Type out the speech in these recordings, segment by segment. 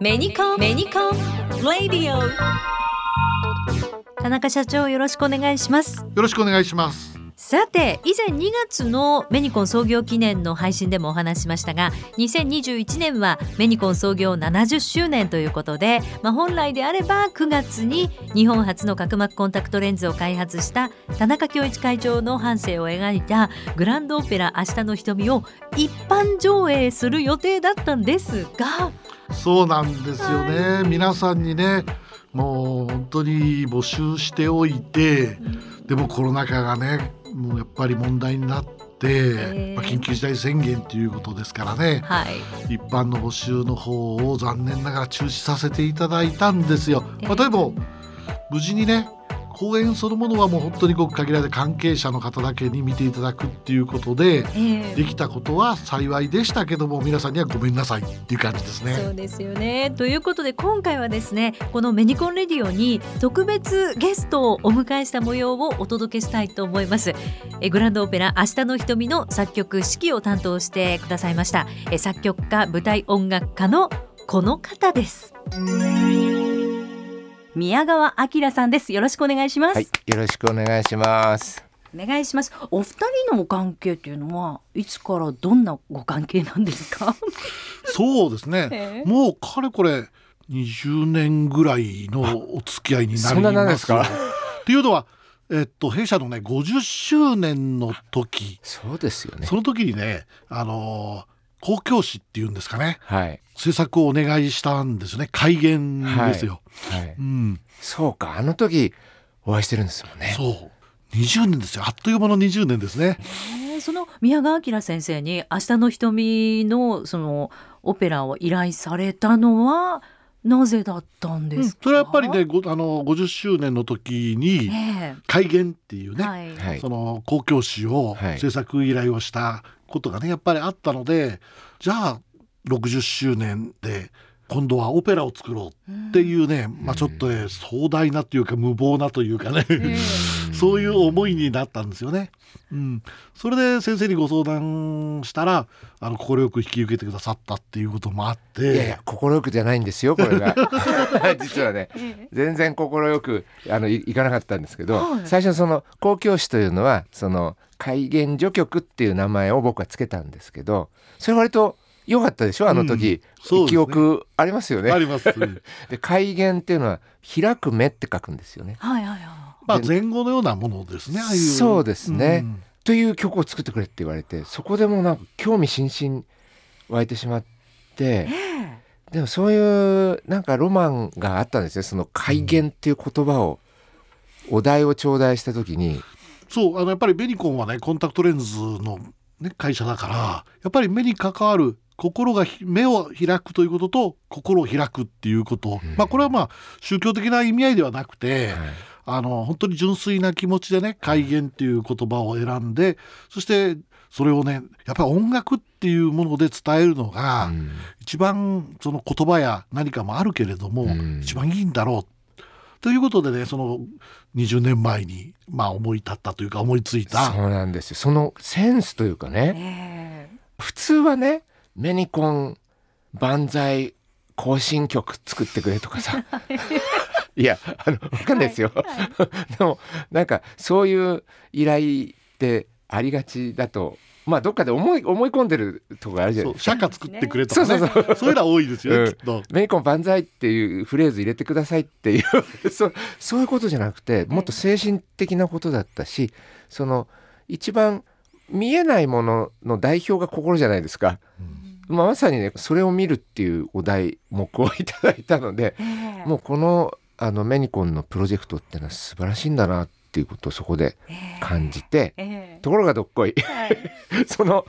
メニコンメニコンレディオ田中社長よろしくお願いします。よろしくお願いしますさて以前2月のメニコン創業記念の配信でもお話ししましたが2021年はメニコン創業70周年ということで、まあ、本来であれば9月に日本初の角膜コンタクトレンズを開発した田中恭一会長の半生を描いたグランドオペラ「明日の瞳」を一般上映する予定だったんですが。そうなんですよね。皆さんにねもう本当に募集しておいてでもコロナ禍がねもうやっぱり問題になって。えー、まあ、緊急事態宣言ということですからね、はい、一般の募集の方を残念ながら中止させていただいたんですよ。まあ、でも無事にね公演そのものはもう本当にごく限られた関係者の方だけに見ていただくっていうことで、えー、できたことは幸いでしたけども皆さんにはごめんなさいっていう感じですね。そうですよねということで今回はですねこのメニコンレディオに特別ゲストをお迎えした模様をお届けしたいと思います。えグランドオペラ明日の瞳の作曲指揮を担当してくださいましたえ作曲家舞台音楽家のこの方です。宮川明さんです。よろしくお願いします、はい、よろしくお願いします。お願いします。お二人の関係っていうのはいつからどんなご関係なんですか？そうですね、えー、もうかれこれ20年ぐらいのお付き合いになりますか？っていうのはえっと、弊社のね50周年の時。そうですよね。その時にねあの公共誌っていうんですかね、はい、制作をお願いしたんですね。改元ですよ、はい、はい、うん、そうか。あの時お会いしてるんですもんね。そう。20年ですよ。あっという間の20年ですね。その宮川明先生に「明日の瞳の」そのオペラを依頼されたのはなぜだったんです、うん、それはやっぱりねあの50周年の時に改元っていうね、はい、その公共誌を制作依頼をしたことがねやっぱりあったのでじゃあ60周年で今度はオペラを作ろうっていうね、うん、まあちょっと、ね、壮大なというか無謀なというかね、そういう思いになったんですよね。うん、それで先生にご相談したらあの快く引き受けてくださったっていうこともあって。いやいや快くじゃないんですよこれが。実はね。全然快くあのいいかなかったんですけど、はい、最初その公共誌というのはその改元序曲っていう名前を僕はつけたんですけどそれ割と良かったでしょ？あの時、うんね、記憶ありますよね。あります。で改元っていうのは開く目って書くんですよね。はいはいはい。まあ前後のようなものですね。そうですね、うん、という曲を作ってくれって言われてそこでもなんか興味津々湧いてしまって、えー、でもそういうなんかロマンがあったんですよその改元っていう言葉を、お題を頂戴した時に。そうあのやっぱりベニコンはねコンタクトレンズの、ね、会社だからやっぱり目に関わる心が目を開くということと心を開くっていうこと、まあこれはまあ宗教的な意味合いではなくて、はい、あの本当に純粋な気持ちでね戒厳っていう言葉を選んでそしてそれをねやっぱり音楽っていうもので伝えるのが、うん、一番その言葉や何かもあるけれども、うん、一番いいんだろうということでねその20年前にまあ思い立ったというか思いついた。そうなんですよ。そのセンスというかね、普通はねメニコン万歳行進曲作ってくれとかさ。いやあの分かんないですよ、はいはい、でもなんかそういう依頼ってありがちだとまあどっかで思い思い込んでるとこあるじゃないですか。社歌作ってくれとか、ね、そうそうそう。そういうのは多いですよ、ね、うん、きっと。メイコン万歳っていうフレーズ入れてくださいっていう。そそういうことじゃなくてもっと精神的なことだったしその一番見えないものの代表が心じゃないですか。うん。まあ、まさにねそれを見るっていうお題目をいただいたので、えー、もうこのあのメニコンのプロジェクトっていうのは素晴らしいんだなっていうことをそこで感じて、えーえ。ー、ところがどっこい、はい、その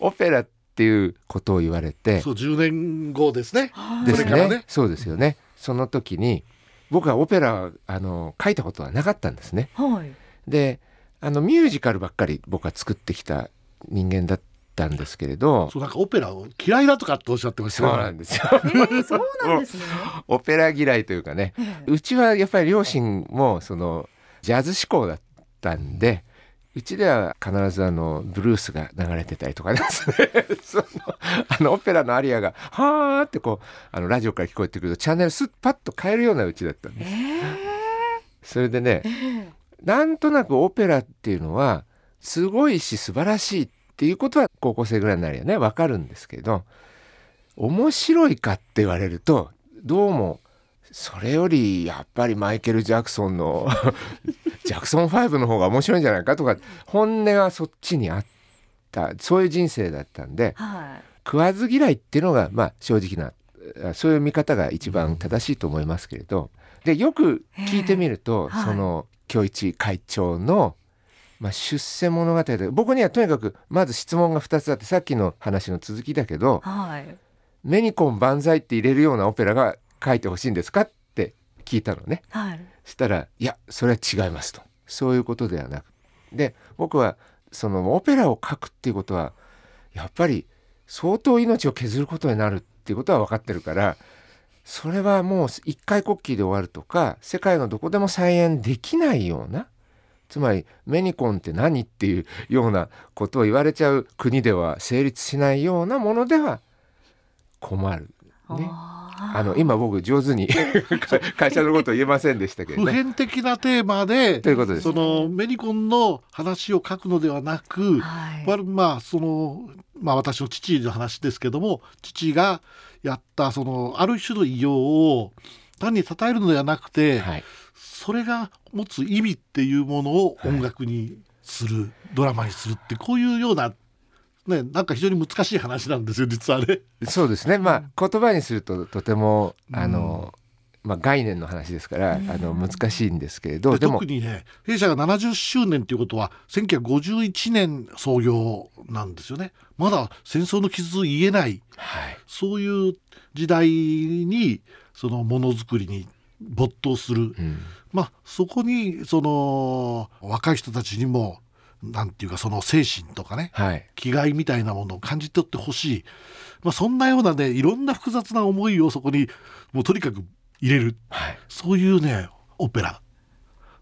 オペラっていうことを言われてそう10年後ですね。ですね。ねそうですよね。その時に僕はオペラあの書いたことはなかったんですね。はい、であのミュージカルばっかり僕は作ってきた人間だったんですけれどそうなんかオペラを嫌いだとかっておっしゃってましたそうなんですよ、えー、そうなんですね。オペラ嫌いというかね、うちはやっぱり両親もそのジャズ志向だったんでうちでは必ずあのブルースが流れてたりとかですね。そのあのオペラのアリアが「はーってこうあのラジオから聞こえてくるとチャンネルスッパッと変えるようなうちだったんです。それでねなんとなくオペラっていうのはすごいし素晴らしいっていうことは高校生ぐらいになりゃね。分かるんですけど面白いかって言われるとどうもそれよりやっぱりマイケル・ジャクソンの ジャクソン5の方が面白いんじゃないかとか本音はそっちにあったそういう人生だったんではい。食わず嫌いっていうのがまあ正直なあそういう見方が一番正しいと思いますけれどでよく聞いてみると、はい。その京一会長の、まあ、出世物語で僕にはとにかくまず質問が2つあってさっきの話の続きだけどはい「メニコン万歳」って入れるようなオペラが書いてほしいんですかって聞いたのね。はいしたら「いやそれは違います」とそういうことではなくで僕はそのオペラを書くっていうことはやっぱり相当命を削ることになるっていうことは分かってるからそれはもう一回国旗で終わるとか世界のどこでも再演できないようなつまりメニコンって何っていうようなことを言われちゃう国では成立しないようなものでは困る。ね、ああの今僕上手に会社のことを言えませんでしたけどね。普遍的なテーマでということです。そのメニコンの話を書くのではなく、はい。わまあそのまあ私の父の話ですけども父がやったそのある種の異様を単に称えるのではなくて、はい。それが持つ意味っていうものを音楽にする、ドラマにするってこういうようなねなんか非常に難しい話なんですよ実はね。そうですね。まあ言葉にするととてもあの、まあ、概念の話ですから、あの難しいんですけれどででも特にね弊社が70周年ということは1951年創業なんですよね。まだ戦争の傷言えないはい。そういう時代にそのものづくりに没頭する、うん。まあそこにその若い人たちにもなんていうかその精神とかねはい。気概みたいなものを感じ取ってほしい、まあ、そんなようなねいろんな複雑な思いをそこにもうとにかく入れる。はい。そういうねオペラ。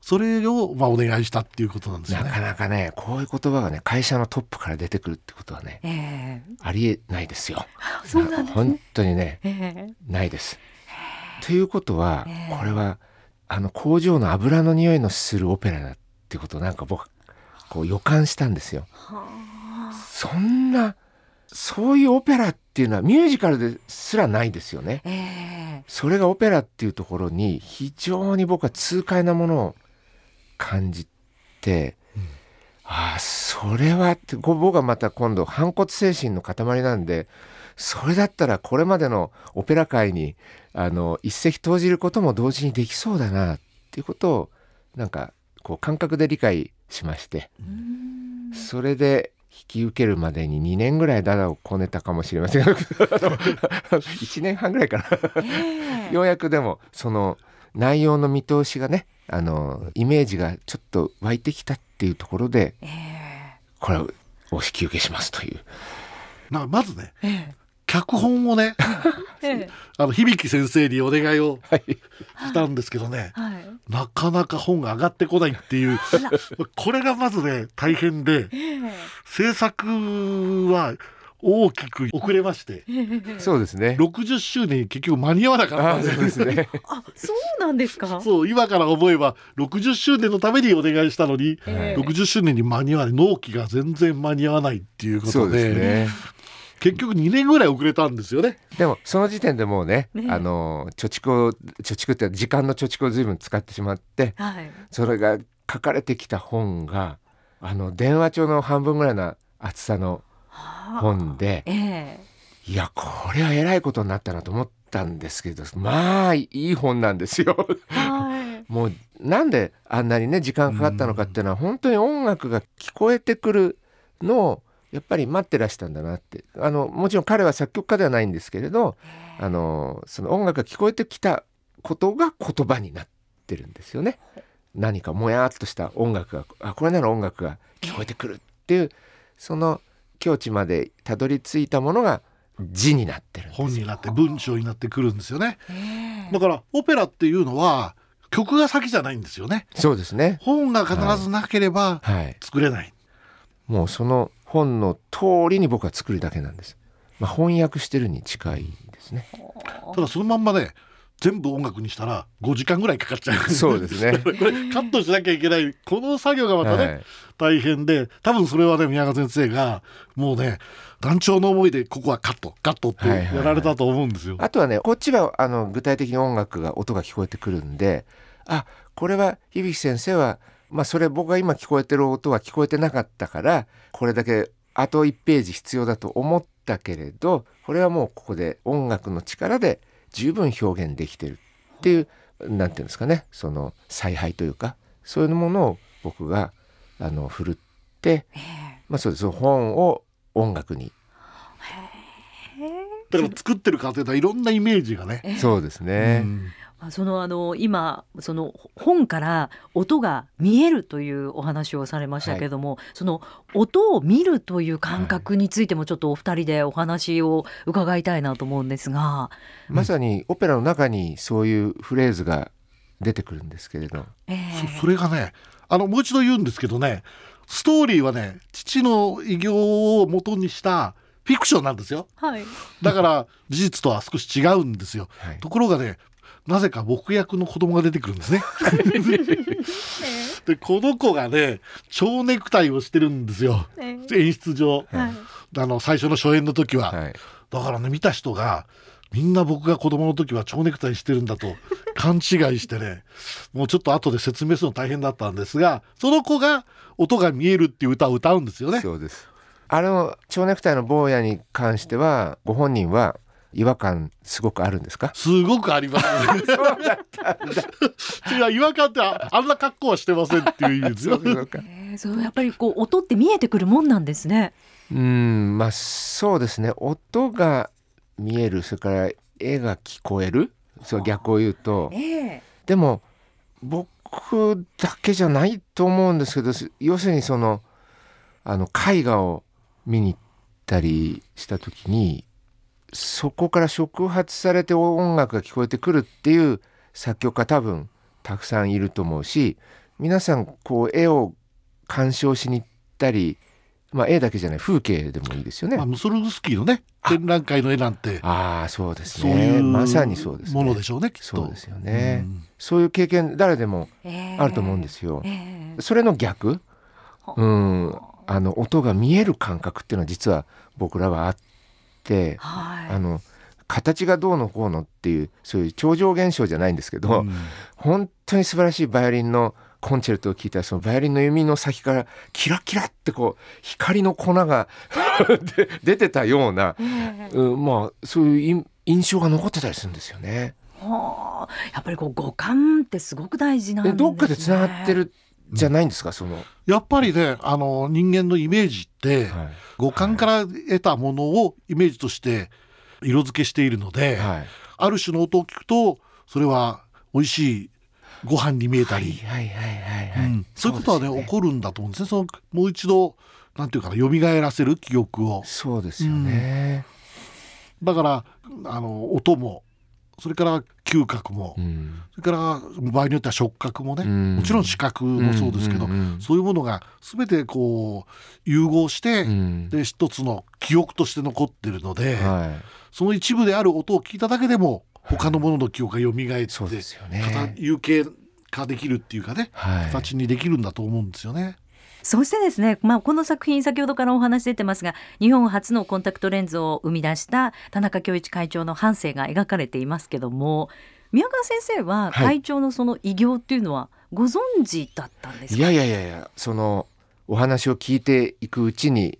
それをまあお願いしたっていうことなんですよね。なかなかねこういう言葉がね会社のトップから出てくるってことはねええ。ありえないですよ。そうなんですね。本当にねええ。ないです。ということはええ。これはあの工場の油の匂いのするオペラだってことをなんか僕こう予感したんですよ。そんなそういうオペラっていうのはミュージカルですらないですよね。ええそれがオペラっていうところに非常に僕は痛快なものを感じて、ああそれはって僕はまた今度反骨精神の塊なんでそれだったらこれまでのオペラ界にあの一石投じることも同時にできそうだなっていうことをなんかこう感覚で理解しまして。うん。それで引き受けるまでに2年ぐらいダダをこねたかもしれません。けど1年半ぐらいかな。ええ。ようやくでもその内容の見通しがねあのイメージがちょっと湧いてきたっていうところでええ。これをお引き受けしますという。まずねえ脚本をね ええ。えあの響先生にお願いをはい。したんですけどね、はい。なかなか本が上がってこないっていう。これがまずね大変でええ。制作は大きく遅れましてそうですね。60周年に結局間に合わなかったあんそうですね。あそうなんですか？そう今から思えば60周年のためにお願いしたのに、ええ。60周年に間に合わない。納期が全然間に合わないっていうこそうとでですね結局2年ぐらい遅れたんですよね。でもその時点でもうねね。あの貯蓄を貯蓄って時間の貯蓄を随分使ってしまってはい。それが書かれてきた本があの電話帳の半分ぐらいの厚さのはあ。本でええ。いやこれはえらいことになったなと思ったんですけどまあいい本なんですよ。はい。もうなんであんなにね時間かかったのかっていうのは本当に音楽が聞こえてくるのをやっぱり待ってらしたんだなって。あのもちろん彼は作曲家ではないんですけれどあのその音楽が聞こえてきたことが言葉になってるんですよね。何かもやっとした音楽があこれなら音楽が聞こえてくるっていうその境地までたどり着いたものが字になってる本になって文章になってくるんですよね。ええだからオペラっていうのは曲が先じゃないんですよね。そうですね。本が必ずなければはい。作れない、もうその本の通りに僕は作るだけなんです、まあ、翻訳してるに近いですね。ただそのまんまね全部音楽にしたら5時間ぐらいかかっちゃうそうですね。これカットしなきゃいけない。この作業がまたね、はい。大変で多分それはね宮川先生がもうね団長の思いでここはカットカットってはいはいはい。やられたと思うんですよ。あとはねこっちはあの具体的に音楽が音が聞こえてくるんであこれは響先生はまあそれ僕が今聞こえてる音は聞こえてなかったからこれだけあと1ページ必要だと思ったけれどこれはもうここで音楽の力で十分表現できてるっていうなんていうんですかねその采配というかそういうものを僕があの振るって、まあ、そうです。本を音楽に。だから作ってる過程ではいろんなイメージがね。そうですね。うん。まあそのあの今その本から音が見えるというお話をされましたけども、その音を見るという感覚についてもちょっとお二人でお話を伺いたいなと思うんですが、まさにオペラの中にそういうフレーズが出てくるんですけれど、ええ。そそれがねあのもう一度言うんですけどねストーリーはね父の偉業を元にしたフィクションなんですよ。はい、だから事実とは少し違うんですよ。はい。ところがねなぜか僕役の子供が出てくるんですね。でこの子がね蝶ネクタイをしてるんですよええ演出上。はいあの最初の初演の時は、はい、だからね見た人がみんな僕が子供の時は蝶ネクタイしてるんだと勘違いしてねもうちょっと後で説明するの大変だったんですがその子が音が見えるっていう歌を歌うんですよね。そうです。あの蝶ネクタイの坊やに関してはご本人は違和感すごくあるんですか？すごくあります。違う違和感ってああんな格好はしてませんっていう意味ですよ。そうか。ええそうやっぱりこう音って見えてくるもんなんですね。うん、まあそうですね。音が見える、それから絵が聞こえる。そう逆を言うと、ええでも僕だけじゃないと思うんですけど、す要するにそのあの絵画を見に行ったりした時にそこから触発されて音楽が聞こえてくるっていう作曲家多分たくさんいると思うし皆さんこう絵を鑑賞しに行ったり、まあ、絵だけじゃない風景でもいいですよね。まあ、ムソルグスキーのね展覧会の絵なんてああそうですそういねうまさにそうですね。ものでしょうねきっと。そうですよね、うん。そういう経験誰でもええあると思うんですよ。ええそれの逆、う。ん、あの音が見える感覚っていうのは実は僕らはあって、はいあの形がどうのこうのっていうそういう超常現象じゃないんですけど、うん本当に素晴らしいバイオリンのコンチェルトを聴いたらそのバイオリンの弓の先からキラキラってこう光の粉がで 出てたような、ええうん、まあそういう印印象が残ってたりするんですよね。はあやっぱりこう五感ってすごく大事なんですね。でどっかでつながってるじゃないんですか、その、やっぱりねあの人間のイメージって、はい。五感から得たものをイメージとして色付けしているので、はい。ある種の音を聞くとそれは美味しいご飯に見えたり、はいはいはいはい、うん。そういうことはねですよ起こるんだと思うんですね。そのもう一度なんていうかな蘇らせる記憶を。そうですよね。だからあの音もそれから嗅覚も、うん。それから場合によっては触覚もね、うん。もちろん視覚もそうですけど、うんそういうものが全てこう融合して、うん。で一つの記憶として残ってるので、はい、その一部である音を聞いただけでも他のものの記憶が蘇って、そうですよ形ね。有形化できるっていうかね、はい、形にできるんだと思うんですよね。そしてですね、まあ、この作品先ほどからお話出てますが日本初のコンタクトレンズを生み出した田中恭一会長の半生が描かれていますけども宮川先生ははい。会長のその偉業っていうのはご存知だったんですか、いやいやいやいやそのお話を聞いていくうちに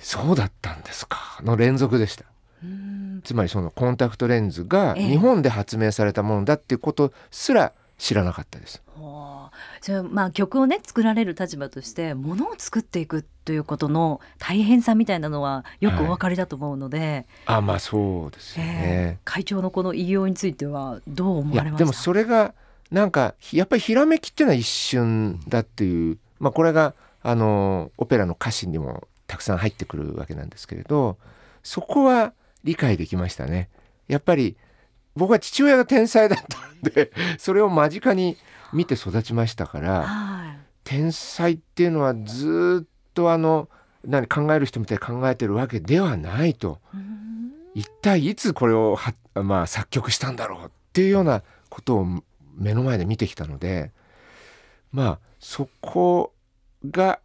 そうだったんですか？の連続でした。うん。つまりそのコンタクトレンズがええ日本で発明されたものだっていうことすら知らなかったです。はあそれまあ曲をね作られる立場としてものを作っていくということの大変さみたいなのはよくお分かりだと思うので、あまあそうですねえ。会長のこの偉業についてはどう思いわれました？やでもそれがなんかやっぱりひらめきっていうのは一瞬だっていう、まあ、これがあのオペラの歌詞にもたくさん入ってくるわけなんですけれどそこは理解できましたね。やっぱり僕は父親が天才だったでそれを間近に見て育ちましたからはい。天才っていうのはずっとあの何考える人みたいに考えてるわけではないと。うん。一体いつこれをは、まあ、作曲したんだろうっていうようなことを目の前で見てきたのでまあそこが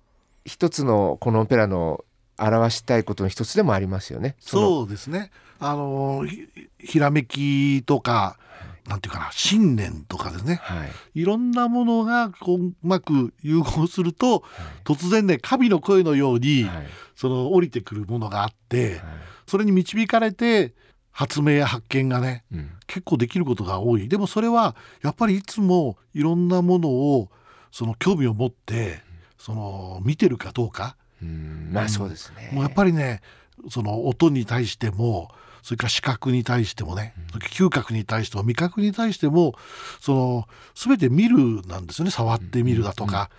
一つのこのオペラの表したいことの一つでもありますよね。のそうですね。あのひひらめきとかなんていうかな信念とかですね。はい。いろんなものがこううまく融合すると突然ね神の声のようにはい。その降りてくるものがあってはい。それに導かれて発明や発見がねうん。結構できることが多い。でもそれはやっぱりいつもいろんなものをその興味を持ってその見てるかどうか。うん。まあそうですね。もうやっぱりねその音に対してもそれから視覚に対してもね、それから嗅覚に対しても味覚に対してもその全て見るなんですよね。触ってみるだとか。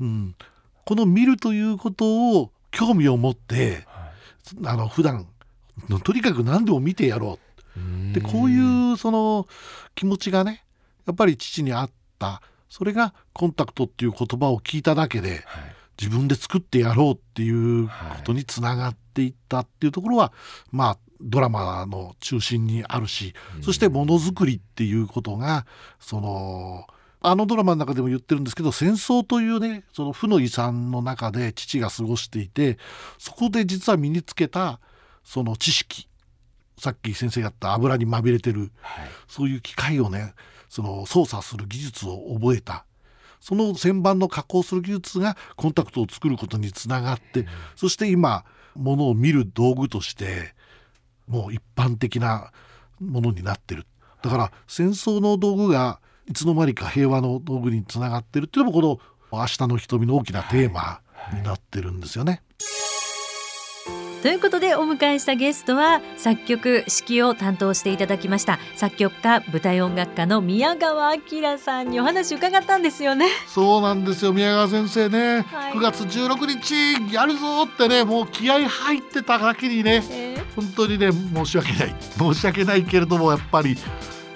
うんこの見るということを興味を持ってはい。あの普段とにかく何でも見てやろう。うん。でこういうその気持ちがねやっぱり父にあったそれがコンタクトっていう言葉を聞いただけではい。自分で作ってやろうっていうことにつながっていったっていうところは、まあドラマの中心にあるし、そしてものづくりっていうことがそのあのドラマの中でも言ってるんですけど戦争というねその負の遺産の中で父が過ごしていてそこで実は身につけたその知識さっき先生がやった油にまみれてるはい。そういう機械をねその操作する技術を覚えた。その旋盤の加工する技術がコンタクトを作ることにつながって、そして今ものを見る道具としてもう一般的なものになってるだから戦争の道具がいつの間にか平和の道具につながってるっていうのもこの「明日の瞳」の大きなテーマになってるんですよね。ということでお迎えしたゲストは作曲指揮を担当していただきました作曲家舞台音楽家の宮川明さんにお話伺ったんですよね。そうなんですよ宮川先生ね、はい。9月16日やるぞってねもう気合入ってただけにねえー本当にね申し訳ない。申し訳ないけれどもやっぱり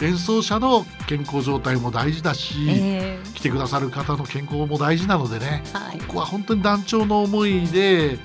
演奏者の健康状態も大事だし、え来てくださる方の健康も大事なのでねーはい。ここは本当に団長の思いで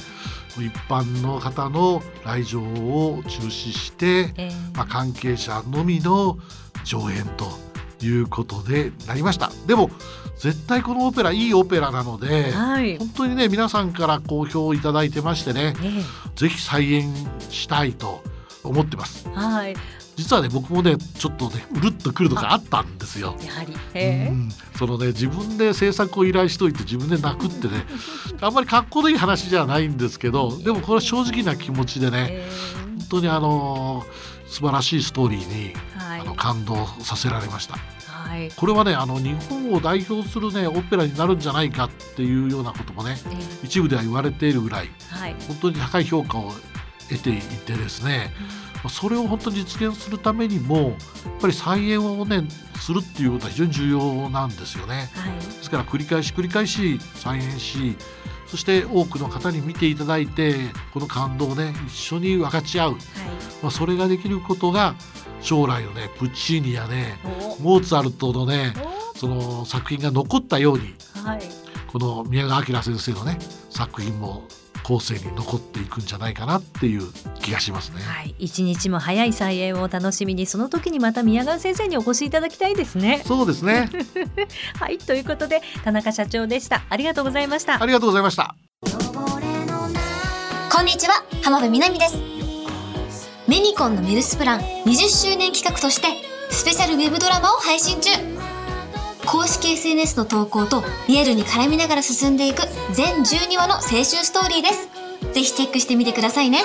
一般の方の来場を中止して、えーまあ、関係者のみの上演ということでなりました。でも絶対このオペラいいオペラなのではい、本当にね皆さんから好評いただいてましてねえぜひ再演したいと思ってます。ーはい、実はね僕もねちょっとねうるっとくるとかあったんですよ。やはり、え。ーうん。そのね自分で制作を依頼しといて自分で泣くってね あんまりかっこのいい話じゃないんですけどでもこれは正直な気持ちでねえ。本当にあの素晴らしいストーリーにーはい。あの感動させられました。はい、これはねあの日本を代表するねオペラになるんじゃないかっていうようなこともねえー一部では言われているぐらいはい、本当に高い評価を得ていてですねそれを本当に実現するためにもやっぱり再演をねするっていうことは非常に重要なんですよね。はい、ですから繰り返し繰り返し再演しそして多くの方に見ていただいてこの感動をね一緒に分かち合う、はい、まあ、それができることが将来のねプッチーニやねお。モーツァルトのねお。その作品が残ったようにはい、この宮川明先生のね作品も後世に残っていくんじゃないかなっていう気がしますね。はい、一日も早い再演を楽しみにその時にまた宮川先生にお越しいただきたいですね。そうですね。はい、ということで田中社長でした。ありがとうございましたあ。りがとうございました。こんにちは浜辺美波ですメニコンのメルスプラン20周年企画としてスペシャルウェブドラマを配信中公式 SNS の投稿とリアルに絡みながら進んでいく全12話の青春ストーリーです。ぜひチェックしてみてくださいね。